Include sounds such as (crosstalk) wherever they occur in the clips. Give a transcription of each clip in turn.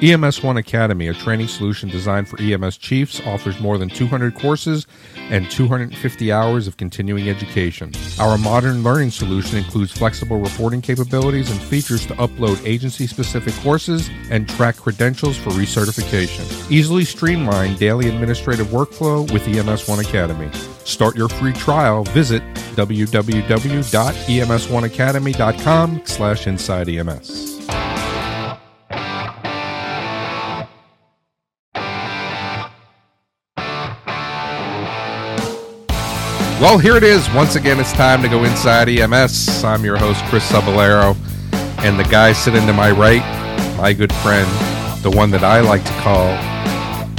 EMS1 Academy, a training solution designed for EMS chiefs, offers more than 200 courses and 250 hours of continuing education. Our modern learning solution includes flexible reporting capabilities and features to upload agency specific courses and track credentials for recertification. Easily streamline daily administrative workflow with EMS1 Academy. Start your free trial. Visit www.ems1academy.com slash inside EMS. Well, here it is. Once again, it's time to go inside EMS. I'm your host, Chris Cebollero, and the guy sitting to my right, my good friend, the one that I like to call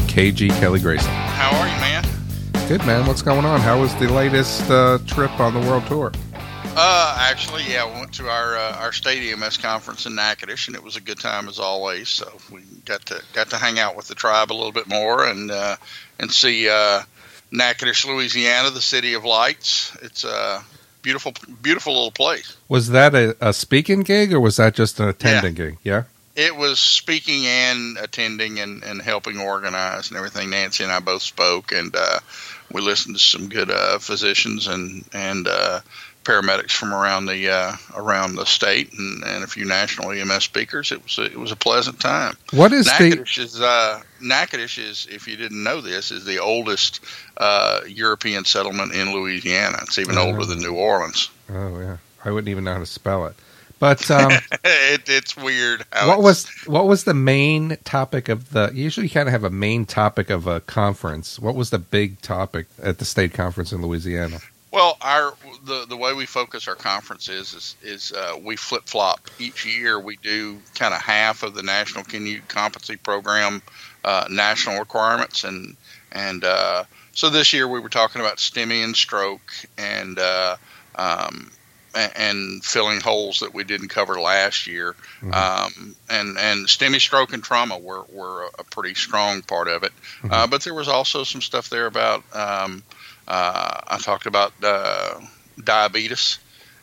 KG Kelly Grayson. How are you, man? Good, man. What's going on? How was the latest uh, trip on the world tour? Uh, actually, yeah, we went to our uh, our state EMS conference in Natchitoches, and it was a good time as always. So we got to got to hang out with the tribe a little bit more and uh, and see uh, Natchitoches, Louisiana, the city of lights. It's a beautiful, beautiful little place. Was that a, a speaking gig or was that just an attending Yeah. gig? Yeah. It was speaking and attending and, and helping organize and everything. Nancy and I both spoke, and uh, we listened to some good uh, physicians and and uh, paramedics from around the uh, around the state and, and a few national EMS speakers. It was a, it was a pleasant time. What is the Natchitoches is uh, Natchitoches is, if you didn't know this, is the oldest uh, European settlement in Louisiana. It's even Oh. older than New Orleans. Oh yeah, I wouldn't even know how to spell it. But um, (laughs) it, it's weird. How what it's- was what was the main topic of the? Usually, you kind of have a main topic of a conference. What was the big topic at the state conference in Louisiana? Well, our the the way we focus our conference is is, is uh, we flip flop each year. We do kind of half of the national continued competency program uh, national requirements, and and uh, so this year we were talking about STEMI and stroke and uh, um, and filling holes that we didn't cover last year. Mhm. Um, and and STEMI stroke and trauma were were a, a pretty strong part of it. Uh, but there was also some stuff there about. Um, uh, I talked about uh, diabetes,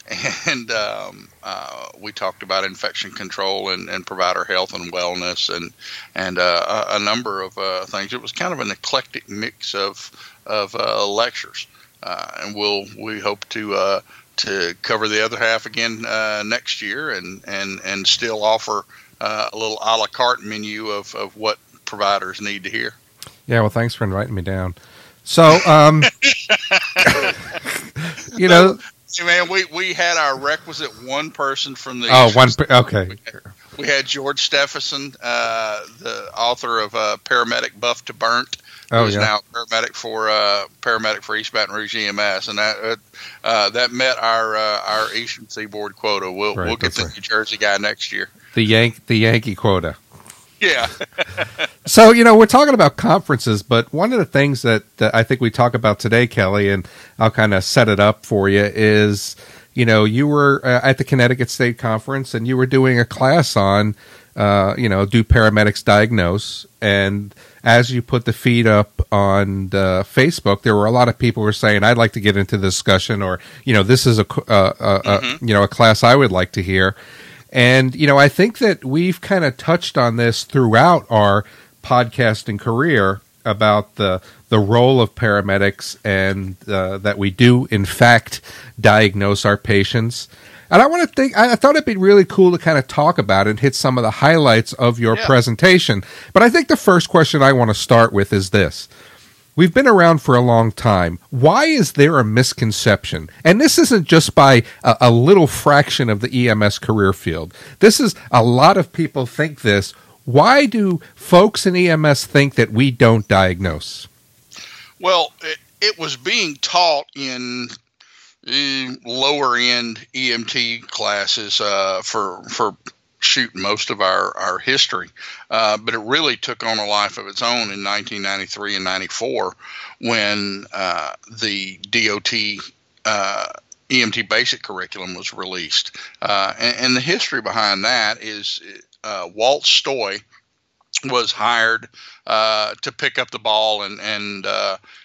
(laughs) and um, uh, we talked about infection control and, and provider health and wellness, and and uh, a, number of uh, things. It was kind of an eclectic mix of of uh, lectures, and we'll we hope to. To cover the other half again next year, and, and, and still offer a little a la carte menu of, of what providers need to hear. Yeah, well, thanks for inviting me down. So, um, (laughs) you know, man, we, we had our requisite one person from the oh, one, okay, We had George Stephenson, uh, the author of uh, Paramedic Buff to Burnt, oh who's yeah, now paramedic for uh, paramedic for East Baton Rouge EMS, and that uh, uh, that met our uh, our Eastern Seaboard quota. We'll Right, we'll get the right. New Jersey guy next year. the Yank, the Yankee quota. Yeah, (laughs) So, you know, we're talking about conferences, but one of the things that, that I think we talk about today, Kelly, and I'll kind of set it up for you is, you know, you were uh, at the Connecticut State Conference and you were doing a class on, uh, you know, do paramedics diagnose? And as you put the feed up on uh, Facebook, there were a lot of people who were saying, "I'd like to get into the discussion," or, you know, this is a, uh, uh, uh, you know, a class I would like to hear. And, you know, I think that we've kind of touched on this throughout our podcasting career about the the role of paramedics and uh, that we do in fact diagnose our patients. And I want to think I thought it'd be really cool to kind of talk about it and hit some of the highlights of your Yeah. presentation. But I think the first question I want to start with is this. We've been around for a long time. Why is there a misconception? And this isn't just by a, a little fraction of the EMS career field. This is a lot of people think this. Why do folks in EMS think that we don't diagnose? well, it, it was being taught in lower end EMT classes uh, for for shoot most of our our history, uh, but it really took on a life of its own in 1993 and 94 when uh, the DOT. Uh, EMT basic curriculum was released, uh, and, and the history behind that is uh, Walt Stoy was hired uh, to pick up the ball and and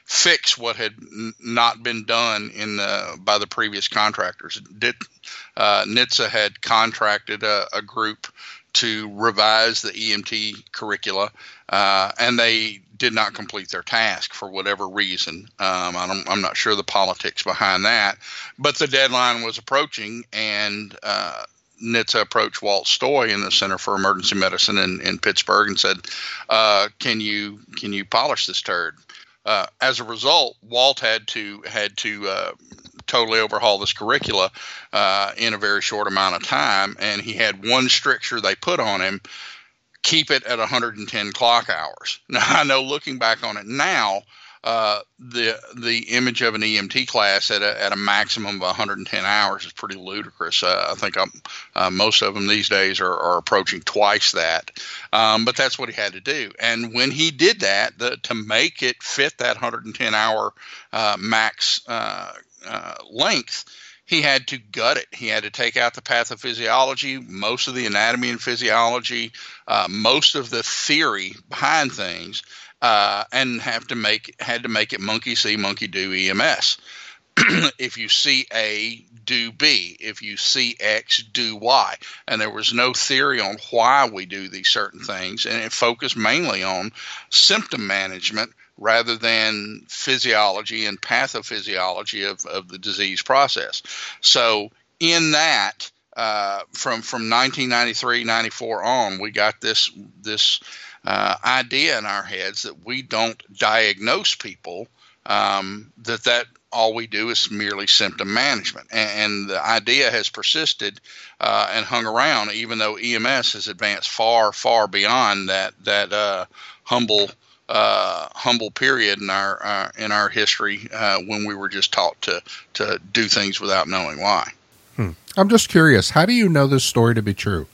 fix what had not been done in the by the previous contractors. Did, uh, NHTSA had contracted a, a group to revise the EMT curricula, uh, and they did not complete their task for whatever reason. Um, I'm not sure the politics behind that, but the deadline was approaching, and uh, NHTSA approached Walt Stoy in the Center for Emergency Medicine in, in Pittsburgh and said, uh, "Can you can you polish this turd?" Uh, as a result, Walt had to had to uh, totally overhaul this curricula uh, in a very short amount of time, and he had one stricture they put on him: keep it at 110 clock hours. (laughs) Now I know, looking back on it now, uh, the the image of an EMT class at a, at a maximum of 110 hours is pretty ludicrous. Uh, I think um, uh, most of them these days are, are approaching twice that, um, but that's what he had to do. And when he did that, the, to make it fit that 110 hour uh, max uh, length, he had to gut it. He had to take out the pathophysiology, most of the anatomy and physiology, uh, most of the theory behind things, uh, and have to make had to make it monkey see, monkey do EMS. (clears throat) if you see A, do B. If you see X, do Y. And there was no theory on why we do these certain things, and it focused mainly on symptom management rather than physiology and pathophysiology of, of the disease process. So, in that, uh, from from 1993, 94 on, we got this this uh, idea in our heads that we don't diagnose people. Um, that that all we do is merely symptom management, and, and the idea has persisted uh, and hung around, even though EMS has advanced far, far beyond that that uh, humble uh, humble period in our uh, in our history uh, when we were just taught to to do things without knowing why. Hmm. I'm just curious. How do you know this story to be true?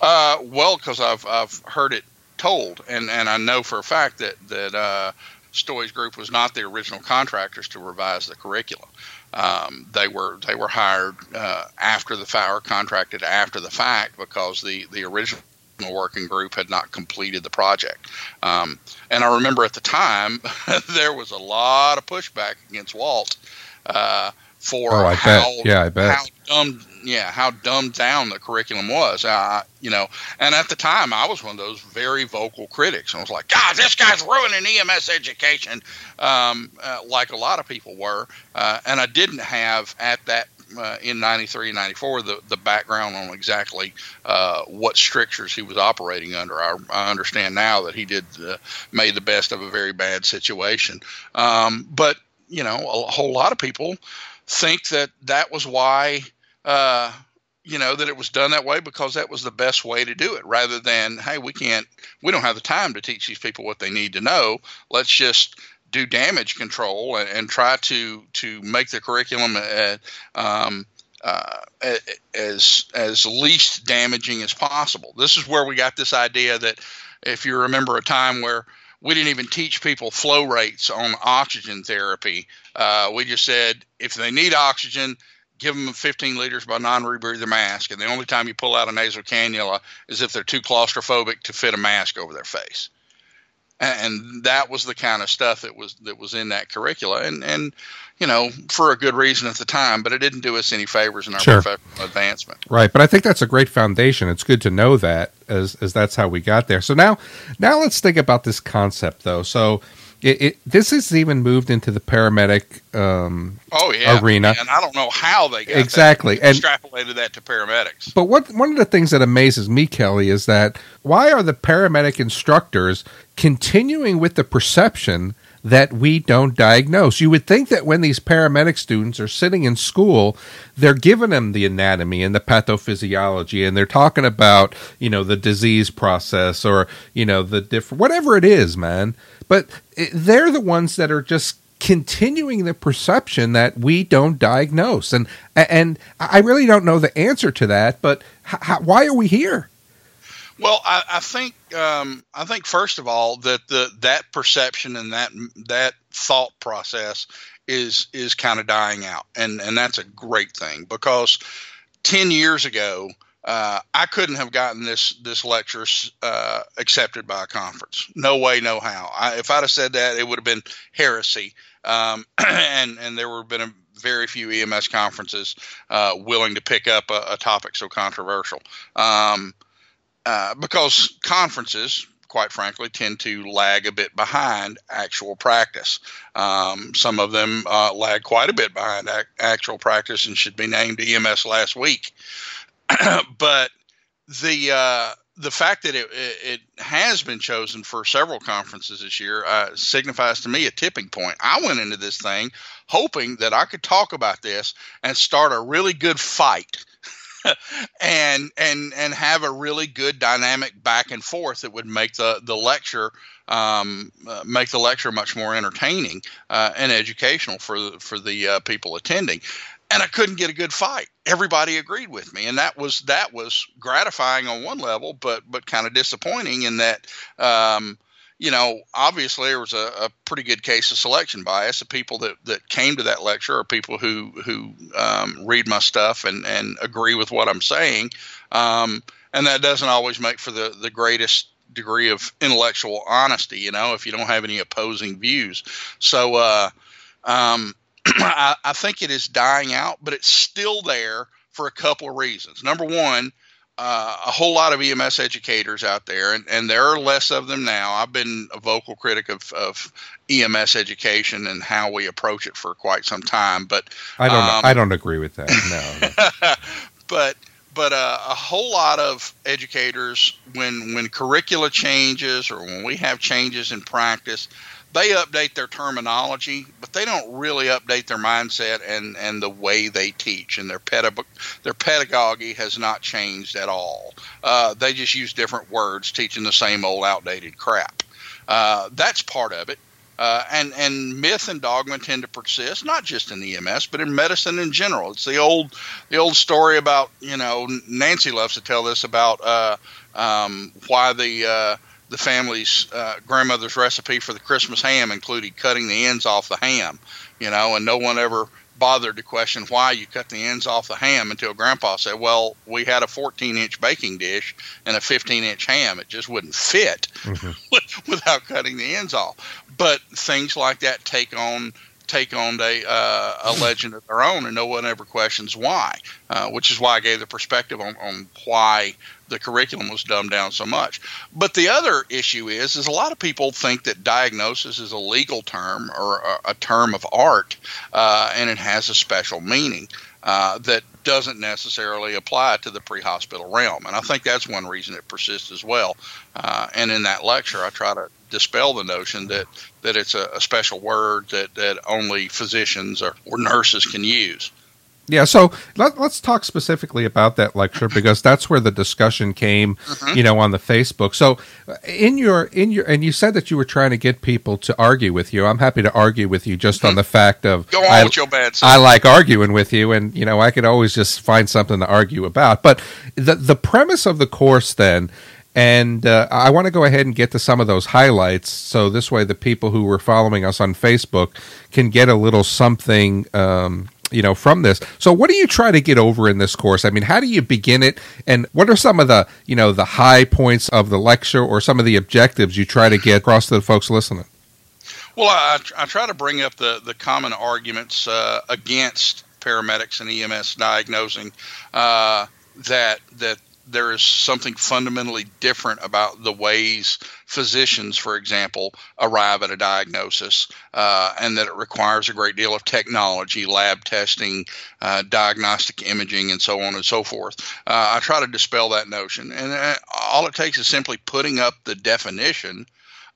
Uh, well, because I've I've heard it told, and and I know for a fact that that uh, Stoy's group was not the original contractors to revise the curriculum. Um, they were they were hired uh, after the fact or contracted after the fact because the the original working group had not completed the project. Um, and I remember at the time (laughs) there was a lot of pushback against Walt uh, for oh, how. Yeah, I bet. how dumb yeah how dumbed down the curriculum was. Uh, you know, and at the time I was one of those very vocal critics. I was like, God, this guy's ruining EMS education, um, uh, like a lot of people were. Uh, and I didn't have at that uh, in 93 and 94 the, the background on exactly uh, what strictures he was operating under. I, I understand now that he did uh, made the best of a very bad situation. Um, but, you know, a whole lot of people think that that was why. Uh, you know that it was done that way because that was the best way to do it rather than hey we can't we don't have the time to teach these people what they need to know let's just do damage control and, and try to to make the curriculum uh, um, uh, as as least damaging as possible. This is where we got this idea that if you remember a time where we didn't even teach people flow rates on oxygen therapy. Uh, we just said if they need oxygen, give them 15 liters by non-rebreather mask, and the only time you pull out a nasal cannula is if they're too claustrophobic to fit a mask over their face and that was the kind of stuff that was that was in that curricula. And and you know for a good reason at the time but it didn't do us any favors in our sure. professional advancement. Right. But i think that's a great foundation. It's good to know that as as that's how we got there. So now now let's think about this concept though. So it, it, this has even moved into the paramedic um, oh yeah. arena, and I don't know how they exactly. That. and extrapolated that to paramedics. But what one of the things that amazes me, Kelly, is that why are the paramedic instructors continuing with the perception that we don't diagnose. You would think that when these paramedic students are sitting in school, they're giving them the anatomy and the pathophysiology and they're talking about, you know, the disease process or, you know, the different whatever it is, man. But eh, they're the ones that are just continuing the perception that we don't diagnose and and I really don't know the answer to that but how, why are we here well I, I think um, I think first of all that the that perception and that that thought process is is kind of dying out and and that's a great thing because 10 years ago uh, I couldn't have gotten this this lecture uh, accepted by a conference. No way, no how. I, if I'd have said that, it would have been heresy. Um, (clears throat) and and there would have been a, very few EMS conferences uh, willing to pick up a, a, topic so controversial. Um, uh, because conferences, quite frankly, tend to lag a bit behind actual practice. Um, some of them uh, lag quite a bit behind ac- actual practice and should be named EMS last week. (clears throat) but the uh, the fact that it, it has been chosen for several conferences this year uh, signifies to me a tipping point. I went into this thing hoping that I could talk about this and start a really good fight. (laughs) and and and have a really good dynamic back and forth that would make the the lecture um, uh, make the lecture much more entertaining uh, and educational for the, for the uh, people attending and I couldn't get a good fight. Everybody agreed with me, and that was that was gratifying on one level, but but kind of disappointing in that. Um, you know, obviously there was a, a, pretty good case of selection bias. The people that, that came to that lecture are people who who um, read my stuff and, and agree with what I'm saying, um, and that doesn't always make for the, the greatest degree of intellectual honesty. You know, if you don't have any opposing views. So, uh, um, (clears throat) I, I think it is dying out, but it's still there for a couple of reasons. Number one, uh, a whole lot of EMS educators out there, and, and there are less of them now. I've been a vocal critic of, of EMS education and how we approach it for quite some time. But I don't, um, I don't agree with that. No, (laughs) but but uh, a whole lot of educators, when when curricula changes or when we have changes in practice, they update their terminology, but they don't really update their mindset and, and the way they teach. And their pedag- their pedagogy has not changed at all. Uh, they just use different words, teaching the same old outdated crap. Uh, that's part of it. Uh, and and myth and dogma tend to persist, not just in EMS, but in medicine in general. It's the old the old story about you know Nancy loves to tell this about uh, um, why the uh, the family's uh, grandmother's recipe for the Christmas ham included cutting the ends off the ham, you know, and no one ever bothered to question why you cut the ends off the ham until grandpa said, well, we had a 14 inch baking dish and a 15 inch ham. It just wouldn't fit mm-hmm. (laughs) without cutting the ends off. But things like that take on take on a, uh, a legend of their own, and no one ever questions why. Uh, which is why I gave the perspective on, on why the curriculum was dumbed down so much. But the other issue is, is a lot of people think that diagnosis is a legal term or a, a term of art, uh, and it has a special meaning uh, that doesn't necessarily apply to the pre-hospital realm. And I think that's one reason it persists as well. Uh, and in that lecture, I try to dispel the notion that that it's a, a special word that that only physicians or, or nurses can use. Yeah, so let, us talk specifically about that lecture (laughs) because that's where the discussion came, mm-hmm. you know, on the Facebook. So, uh, in your in your and you said that you were trying to get people to argue with you. I'm happy to argue with you just mm-hmm. on the fact of go on I, with your bad. I like arguing with you, and you know, I could always just find something to argue about. But the the premise of the course then. And uh, I want to go ahead and get to some of those highlights, so this way the people who were following us on Facebook can get a little something um, you know from this. So what do you try to get over in this course? I mean how do you begin it? And what are some of the you know the high points of the lecture or some of the objectives you try to get across to the folks listening? Well i, I try to bring up the the common arguments uh, against paramedics and ems diagnosing uh, that that there is something fundamentally different about the ways physicians, for example, arrive at a diagnosis, uh, and that it requires a great deal of technology, lab testing, uh, diagnostic imaging, and so on and so forth. Uh, I try to dispel that notion, and uh, all it takes is simply putting up the definition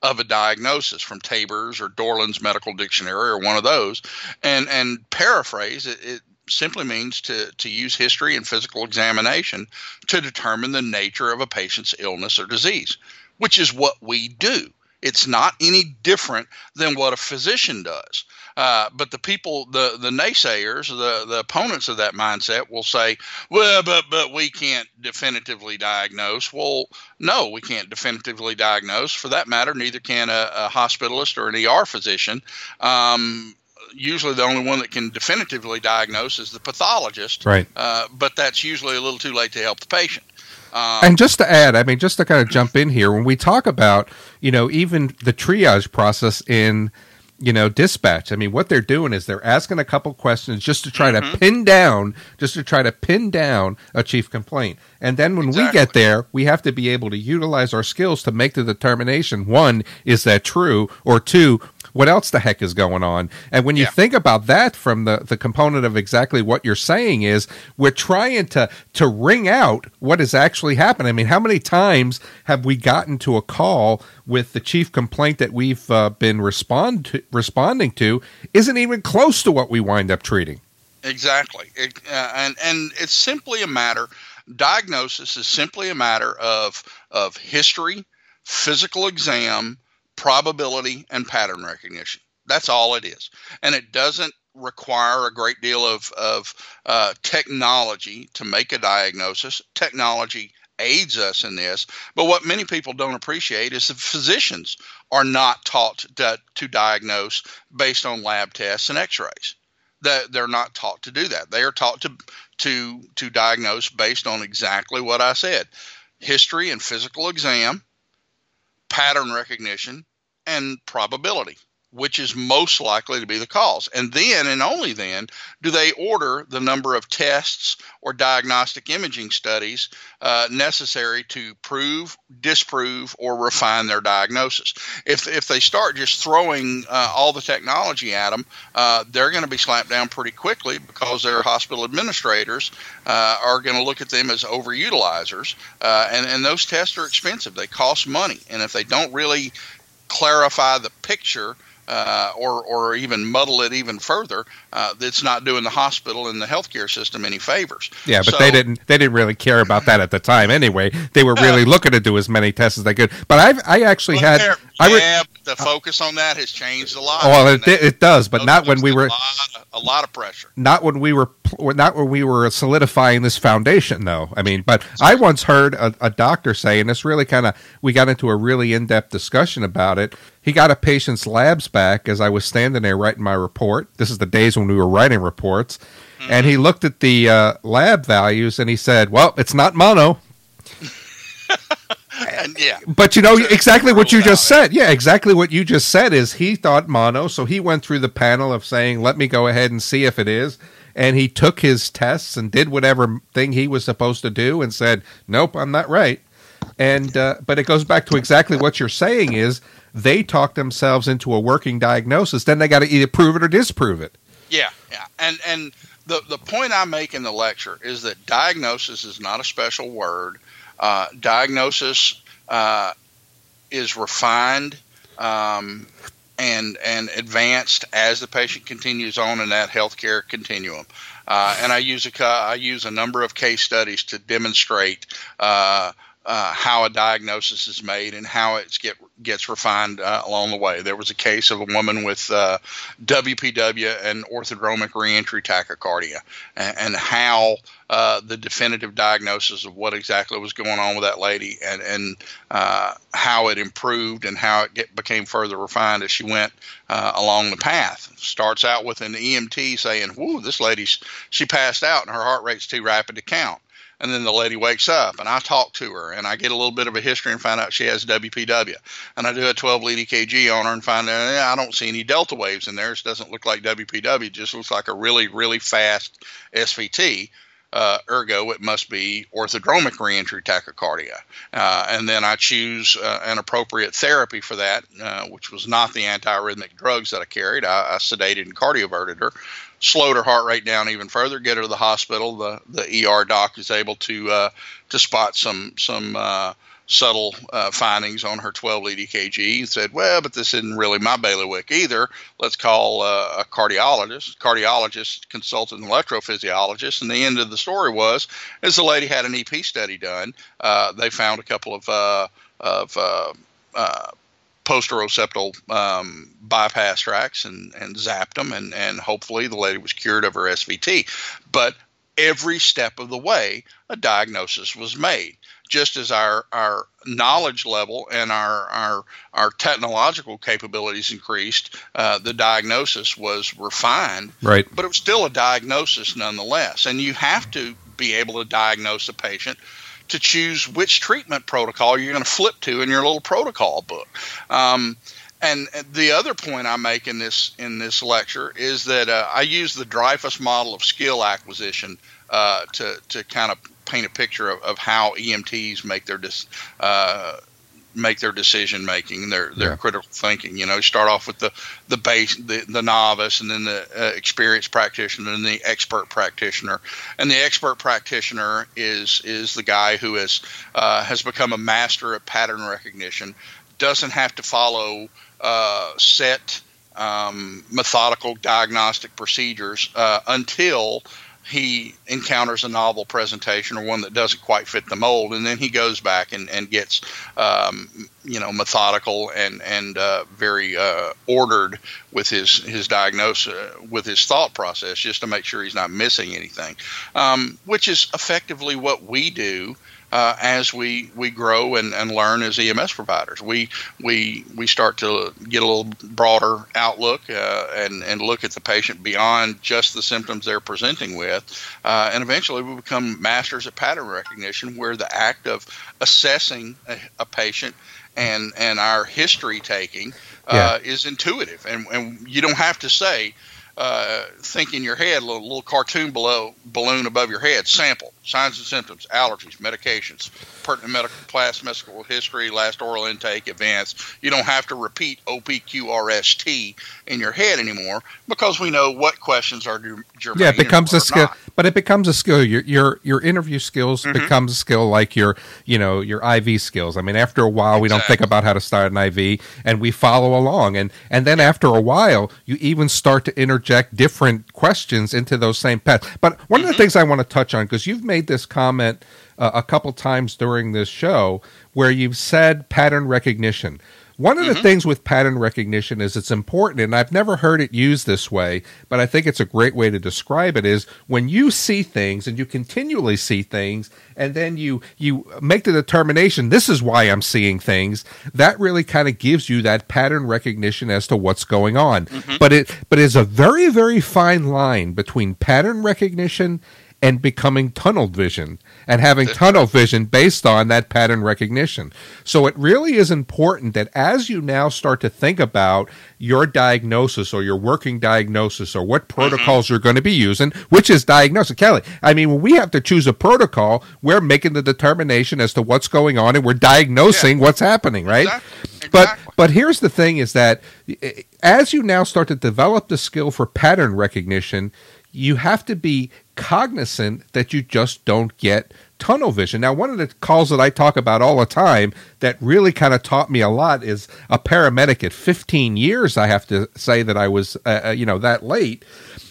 of a diagnosis from Taber's or Dorland's Medical Dictionary or one of those, and and paraphrase it, it simply means to, to use history and physical examination to determine the nature of a patient's illness or disease, which is what we do. It's not any different than what a physician does. Uh, but the people, the the naysayers, the the opponents of that mindset will say, well, but but we can't definitively diagnose. Well, no, we can't definitively diagnose. For that matter, neither can a, a hospitalist or an ER physician. Um, usually the only one that can definitively diagnose is the pathologist. Right. Uh, but that's usually a little too late to help the patient. Um, and just to add, I mean, just to kind of jump in here, when we talk about, you know, even the triage process in you know, dispatch. I mean, what they're doing is they're asking a couple questions just to try mm-hmm. to pin down, just to try to pin down a chief complaint. And then when exactly. we get there, we have to be able to utilize our skills to make the determination: one, is that true, or two, what else the heck is going on? And when you yeah. think about that from the, the component of exactly what you're saying is we're trying to to wring out what is actually happening. I mean, how many times have we gotten to a call with the chief complaint that we've uh, been respond to, responding to isn't even close to what we wind up treating? Exactly, it, uh, and and it's simply a matter. Diagnosis is simply a matter of of history, physical exam, probability, and pattern recognition. That's all it is. And it doesn't require a great deal of, of uh, technology to make a diagnosis. Technology aids us in this. But what many people don't appreciate is that physicians are not taught to, to diagnose based on lab tests and x rays. They're not taught to do that. They are taught to to to diagnose based on exactly what I said: history and physical exam, pattern recognition, and probability which is most likely to be the cause. And then, and only then, do they order the number of tests or diagnostic imaging studies uh, necessary to prove, disprove, or refine their diagnosis. If, if they start just throwing uh, all the technology at them, uh, they're going to be slapped down pretty quickly because their hospital administrators uh, are going to look at them as overutilizers. Uh, and, and those tests are expensive, they cost money. And if they don't really clarify the picture uh, or or even muddle it even further, uh, that's not doing the hospital and the healthcare system any favors. Yeah, but so, they didn't they didn't really care about that at the time anyway. They were really uh, looking to do as many tests as they could. But I've I actually had I yeah, the focus on that has changed a lot. Oh, well, it, it does, but not when we were a lot, of, a lot, of, pressure. Not when we were not when we were solidifying this foundation, though. I mean, but I once heard a, a doctor say, and this really kind of we got into a really in depth discussion about it. He got a patient's labs back as I was standing there writing my report. This is the days when we were writing reports. Mm-hmm. And he looked at the uh, lab values and he said, Well, it's not mono. (laughs) and yeah. But you know exactly what you just said. Yeah, exactly what you just said is he thought mono, so he went through the panel of saying, "Let me go ahead and see if it is." And he took his tests and did whatever thing he was supposed to do and said, "Nope, I'm not right." And uh, but it goes back to exactly what you're saying is they talk themselves into a working diagnosis, then they got to either prove it or disprove it. Yeah, yeah. And and the the point I make in the lecture is that diagnosis is not a special word. Uh, diagnosis uh, is refined um, and and advanced as the patient continues on in that healthcare continuum. Uh, and I use a I use a number of case studies to demonstrate uh, uh, how a diagnosis is made and how it's get, gets refined uh, along the way. There was a case of a woman with uh, WPW and orthodromic reentry tachycardia, and, and how uh, the definitive diagnosis of what exactly was going on with that lady and, and uh, how it improved and how it get, became further refined as she went uh, along the path. Starts out with an EMT saying, "Whoa, this lady's she passed out and her heart rate's too rapid to count." And then the lady wakes up and I talk to her and I get a little bit of a history and find out she has WPW and I do a 12 lead EKG on her and find out I don't see any delta waves in there. It doesn't look like WPW. It just looks like a really really fast SVT. Uh, ergo, it must be orthodromic reentry tachycardia. Uh, and then I choose uh, an appropriate therapy for that, uh, which was not the antiarrhythmic drugs that I carried. I, I sedated and cardioverted her slowed her heart rate down even further, get her to the hospital. The the ER doc is able to uh, to spot some some uh, subtle uh, findings on her 12 lead EKG and said, well, but this isn't really my bailiwick either. Let's call uh, a cardiologist. Cardiologist consulted an electrophysiologist, and the end of the story was, as the lady had an EP study done, uh, they found a couple of uh, of posteroseptal um, bypass tracts and, and zapped them, and, and hopefully the lady was cured of her SVT. But every step of the way, a diagnosis was made. Just as our, our knowledge level and our, our, our technological capabilities increased, uh, the diagnosis was refined. Right. But it was still a diagnosis nonetheless. And you have to be able to diagnose a patient to choose which treatment protocol you're going to flip to in your little protocol book. Um, and the other point I make in this in this lecture is that uh, I use the Dreyfus model of skill acquisition uh, to to kind of paint a picture of, of how EMTs make their dis, uh, make their decision making, their their yeah. critical thinking. You know, start off with the the base, the, the novice, and then the uh, experienced practitioner, and the expert practitioner. And the expert practitioner is is the guy who has uh, has become a master at pattern recognition, doesn't have to follow uh, set um, methodical diagnostic procedures uh, until he encounters a novel presentation or one that doesn't quite fit the mold, and then he goes back and, and gets, um, you know, methodical and and uh, very uh, ordered with his his diagnosis, uh, with his thought process, just to make sure he's not missing anything, um, which is effectively what we do uh, as we, we grow and, and learn as EMS providers. We we we start to get a little broader outlook uh, and and look at the patient beyond just the symptoms they're presenting with, uh, and eventually we become masters at pattern recognition, where the act of assessing a, a patient and and our history taking uh, yeah. is intuitive, and and you don't have to say uh, think in your head, a little, little cartoon below balloon above your head. Sample signs and symptoms, allergies, medications, pertinent medical class, medical history, last oral intake, events. You don't have to repeat OPQRST in your head anymore because we know what questions are germane. Yeah, it becomes a skill, not. but it becomes a skill. Your your your interview skills mm-hmm. becomes a skill like your you know your IV skills. I mean, after a while, exactly. we don't think about how to start an IV, and we follow along, and and then after a while, you even start to interject different questions into those same paths. But one mm-hmm. of the mm-hmm. things I want to touch on because you've made this comment uh, a couple times during this show where you've said pattern recognition. One of the mm-hmm. things with pattern recognition is it's important, and I've never heard it used this way, but I think it's a great way to describe it is when you see things and you continually see things, and then you you make the determination, this is why I'm seeing things, that really kind of gives you that pattern recognition as to what's going on. Mm-hmm. But it but it's a very, very fine line between pattern recognition and becoming tunnel vision and having tunnel vision based on that pattern recognition. So it really is important that as you now start to think about your diagnosis or your working diagnosis or what mm-hmm. protocols mm-hmm. you're going to be using, which is diagnosis. Kelly, I mean, when we have to choose a protocol, we're making the determination as to what's going on and we're diagnosing yeah. what's happening, right? Exactly. But but here's the thing is that as you now start to develop the skill for pattern recognition, you have to be cognizant that you just don't get tunnel vision. Now, one of the calls that I talk about all the time that really kind of taught me a lot is a paramedic at 15 years. I have to say that I was, uh, uh, you know, that late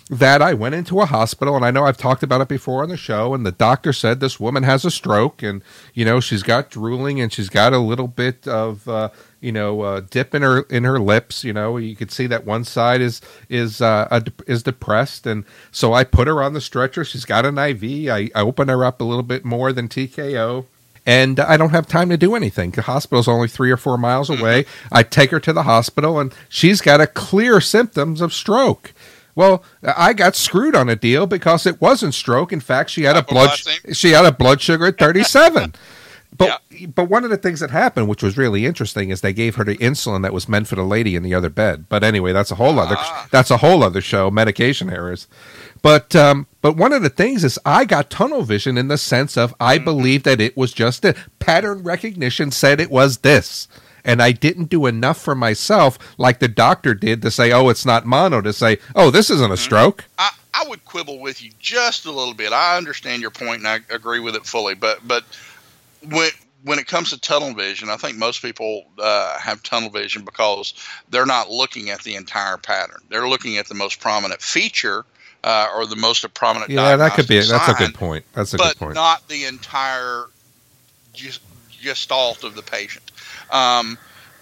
that I went into a hospital, and I know I've talked about it before on the show, and the doctor said this woman has a stroke, and you know she's got drooling, and she's got a little bit of uh, you know uh, dip in her in her lips. You know, you could see that one side is is uh, is depressed, and so I put her on the stretcher. She's got an IV. I, I open her up a little bit more than TKO and I don't have time to do anything. The hospital's only three or four miles mm-hmm. away. I take her to the hospital, and she's got a clear symptoms of stroke. Well, I got screwed on a deal because it wasn't stroke. In fact, she had a blood she had a blood sugar at 37. (laughs) But yeah. but one of the things that happened, which was really interesting, is they gave her the insulin that was meant for the lady in the other bed. But anyway, that's a whole other ah. that's a whole other show, medication errors. But um, but one of the things is I got tunnel vision in the sense of I mm-hmm. believe that it was just a pattern recognition said it was this. And I didn't do enough for myself like the doctor did to say, oh, it's not mono, to say, oh, this isn't a mm-hmm. stroke. I, I would quibble with you just a little bit. I understand your point and I agree with it fully, but but when when it comes to tunnel vision, I think most people uh, have tunnel vision because they're not looking at the entire pattern. They're looking at the most prominent feature uh, or the most prominent. Yeah, that could be. Sign, that's a good point. That's a good point. But not the entire gestalt of the patient. Um,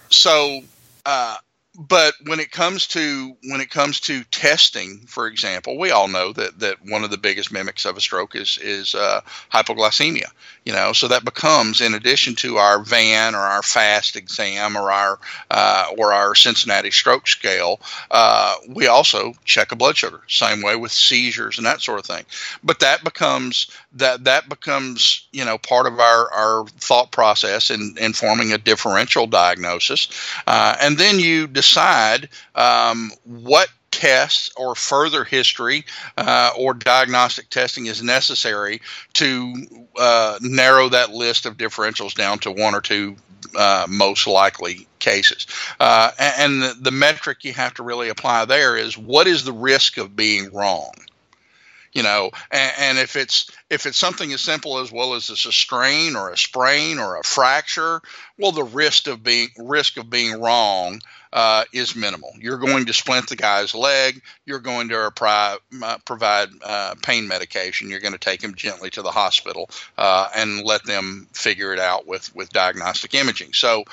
so uh, but when it comes to when it comes to testing, for example, we all know that that one of the biggest mimics of a stroke is is uh, hypoglycemia. You know, so that becomes in addition to our VAN or our FAST exam or our uh, or our Cincinnati stroke scale, uh, we also check a blood sugar. Same way with seizures and that sort of thing. But that becomes that that becomes you know part of our our thought process in in forming a differential diagnosis, uh, and then you decide um, what tests or further history uh, or diagnostic testing is necessary to uh, narrow that list of differentials down to one or two uh, most likely cases. Uh, and the, the metric you have to really apply there is what is the risk of being wrong? You know and, and, if it's if it's something as simple as well as it's a strain or a sprain or a fracture? Well the risk of being risk of being wrong uh, is minimal. You're going to splint the guy's leg. You're going to uh, provide uh, pain medication. You're going to take him gently to the hospital uh, and let them figure it out with with diagnostic imaging. So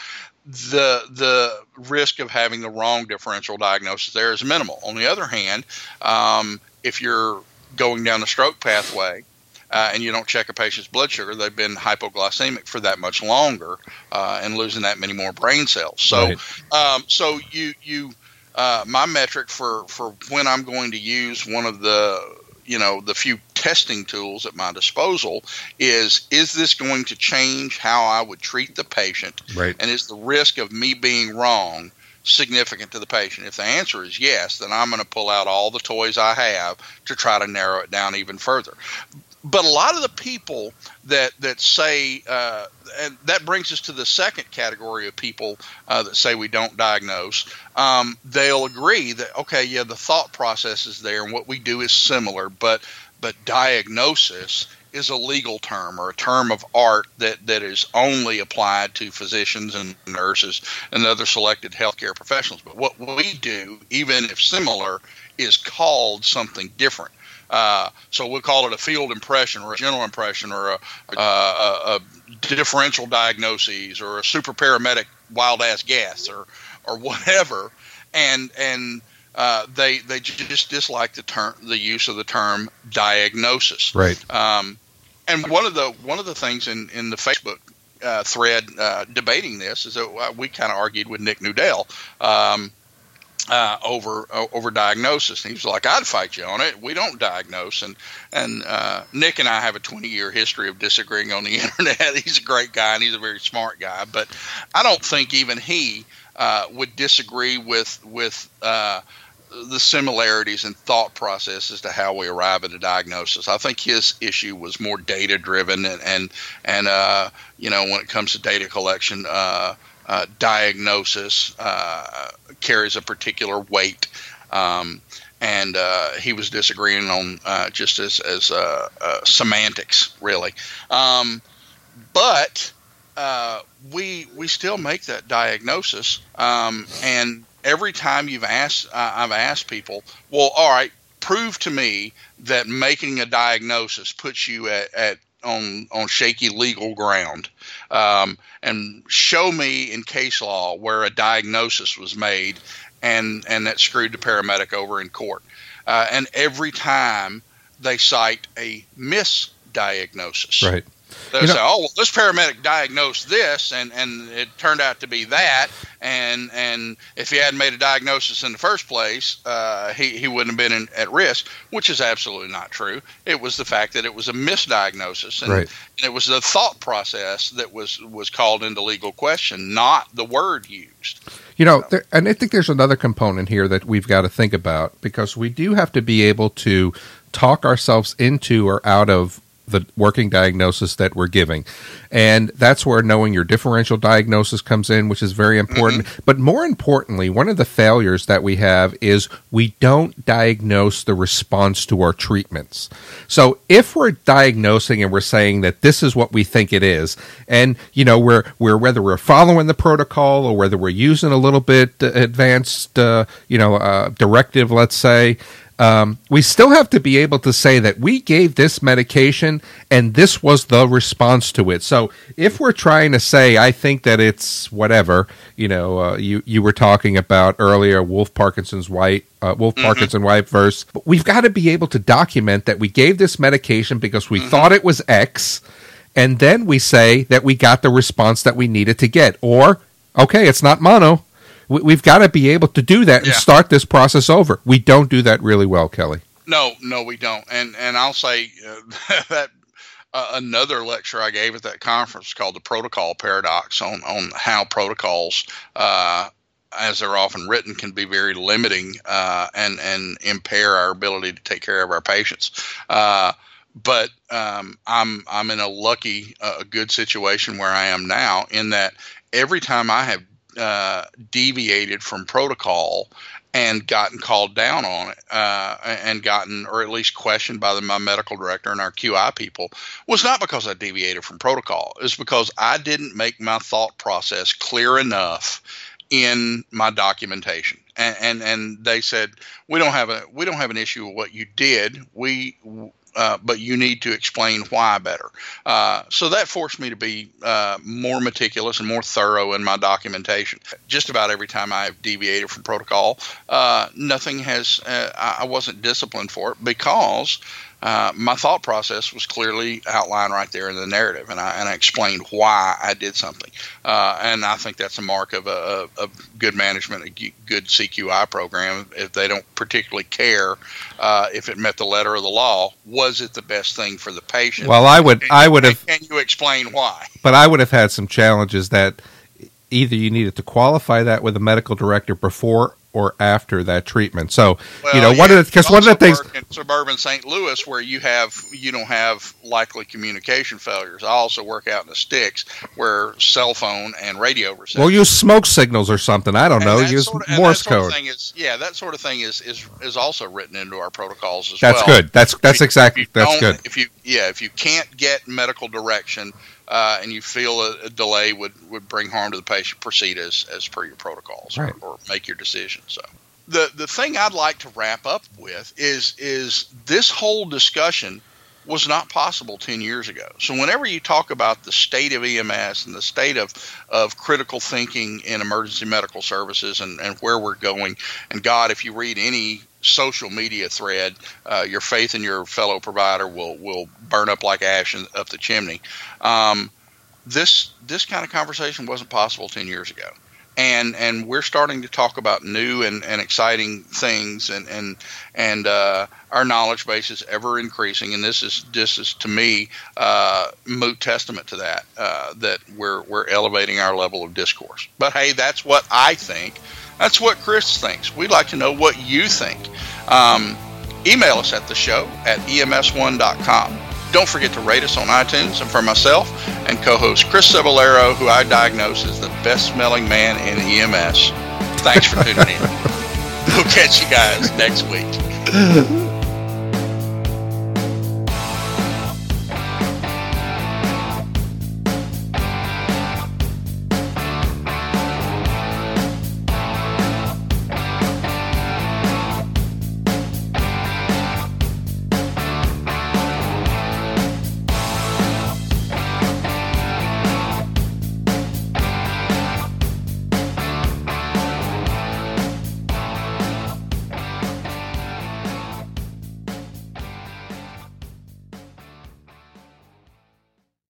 the the risk of having the wrong differential diagnosis there is minimal. On the other hand, um, if you're going down the stroke pathway uh, and you don't check a patient's blood sugar, they've been hypoglycemic for that much longer uh, and losing that many more brain cells. So, right. um, so you you uh, my metric for for when I'm going to use one of the you know the few testing tools at my disposal is is this going to change how I would treat the patient? Right. And is the risk of me being wrong significant to the patient? If the answer is yes, then I'm going to pull out all the toys I have to try to narrow it down even further. But a lot of the people that that say, uh, and that brings us to the second category of people uh, that say we don't diagnose. Um, they'll agree that okay, yeah, the thought process is there, and what we do is similar, but but diagnosis is a legal term or a term of art that, that is only applied to physicians and nurses and other selected healthcare professionals. But what we do, even if similar, is called something different. Uh, so we'll call it a field impression or a general impression or a, a, differential diagnosis or a super paramedic wild ass guess or or whatever. And and uh, they they just dislike the term the use of the term diagnosis. Right. Um, and one of the one of the things in in the Facebook uh, thread uh, debating this is that uh, we kind of argued with Nick Nudell. Um, uh, over uh, over diagnosis. And he was like, "I'd fight you on it. We don't diagnose." And and uh, Nick and I have a 20 year history of disagreeing on the (laughs) internet. he's a great guy and he's a very smart guy, but I don't think even he uh, would disagree with with uh, the similarities in thought process as to how we arrive at a diagnosis. I think his issue was more data driven and and, and uh, you know when it comes to data collection, uh, uh, diagnosis uh, carries a particular weight. Um, and uh, he was disagreeing on just as as semantics, really. Um, but we we still make that diagnosis, um, and every time you've asked, uh, I've asked people, well, all right, prove to me that making a diagnosis puts you at, at on on shaky legal ground, um, and show me in case law where a diagnosis was made, and and that screwed the paramedic over in court. Uh, and every time they cite a misdiagnosis. Right. They you know, say, "Oh, well, this paramedic diagnosed this, and and it turned out to be that." And and if he hadn't made a diagnosis in the first place, uh, he he wouldn't have been in, at risk, which is absolutely not true. It was the fact that it was a misdiagnosis, and, right. and it was the thought process that was was called into legal question, not the word used. You know, there, and I think there's another component here that we've got to think about because we do have to be able to talk ourselves into or out of the working diagnosis that we're giving. And that's where knowing your differential diagnosis comes in, which is very important. Mm-hmm. But more importantly, one of the failures that we have is we don't diagnose the response to our treatments. So if we're diagnosing and we're saying that this is what we think it is, and you know, we're we're whether we're following the protocol or whether we're using a little bit advanced, uh, you know, uh, directive, let's say, um, we still have to be able to say that we gave this medication and this was the response to it. So if we're trying to say, I think that it's whatever, you know, uh, you you were talking about earlier, Wolff Parkinson's White, uh, Wolff mm-hmm. Parkinson White verse. But we've got to be able to document that we gave this medication because we mm-hmm. thought it was X, and then we say that we got the response that we needed to get, or okay, it's not mono we, have got to be able to do that and yeah. start this process over. We don't do that really well, Kelly. No, no, we don't. And and I'll say uh, (laughs) that uh, another lecture I gave at that conference called the Protocol Paradox on on how protocols uh, as they're often written, can be very limiting uh, and and impair our ability to take care of our patients. Uh, but um, I'm I'm in a lucky, uh, a good situation where I am now, in that every time I have uh, deviated from protocol and gotten called down on it uh, and gotten or at least questioned by the, my medical director and our qi people was not because i deviated from protocol. It's because i didn't make my thought process clear enough in my documentation. And, and and they said we don't have a we don't have an issue with what you did. We uh, but you need to explain why better. Uh, so that forced me to be uh, more meticulous and more thorough in my documentation. Just about every time I have deviated from protocol, uh, nothing has, uh, I wasn't disciplined for it because uh, my thought process was clearly outlined right there in the narrative, and I, and I explained why I did something. Uh, and I think that's a mark of a, a, good management, a good CQI program. If they don't particularly care uh, if it met the letter of the law, was it the best thing for the patient? Well, I would, I would have. Can you explain why? But I would have had some challenges that either you needed to qualify that with a medical director before or after that treatment. So well, you know, yeah, one of the because one of the things in suburban St. Louis where you have you don't have likely communication failures. I also work out in the sticks where cell phone and radio reception. Well, use smoke signals or something. I don't know. Use sort of, Morse code. Of is, yeah, that sort of thing is is is also written into our protocols as that's well. That's good. That's that's exactly that's good. If you yeah, if you can't get medical direction uh, and you feel a, a, delay would, would bring harm to the patient, proceed as, as per your protocols right. or, or, make your decision. So the the thing I'd like to wrap up with is is this whole discussion was not possible 10 years ago. So whenever you talk about the state of EMS and the state of, of critical thinking in emergency medical services and, and where we're going, and God, if you read any social media thread, uh, your faith in your fellow provider will will burn up like ash in, up the chimney. Um, this this kind of conversation wasn't possible ten years ago, and and we're starting to talk about new and, and exciting things, and and and uh, our knowledge base is ever increasing, and this is this is to me uh, moot testament to that uh, that we're we're elevating our level of discourse. But hey, that's what I think. That's what Chris thinks. We'd like to know what you think. Um, email us at the show at ems1.com. Don't forget to rate us on iTunes. And for myself and co host Chris Cebollero, who I diagnose as the best smelling man in EMS, thanks for tuning in. (laughs) we'll catch you guys next week. (laughs)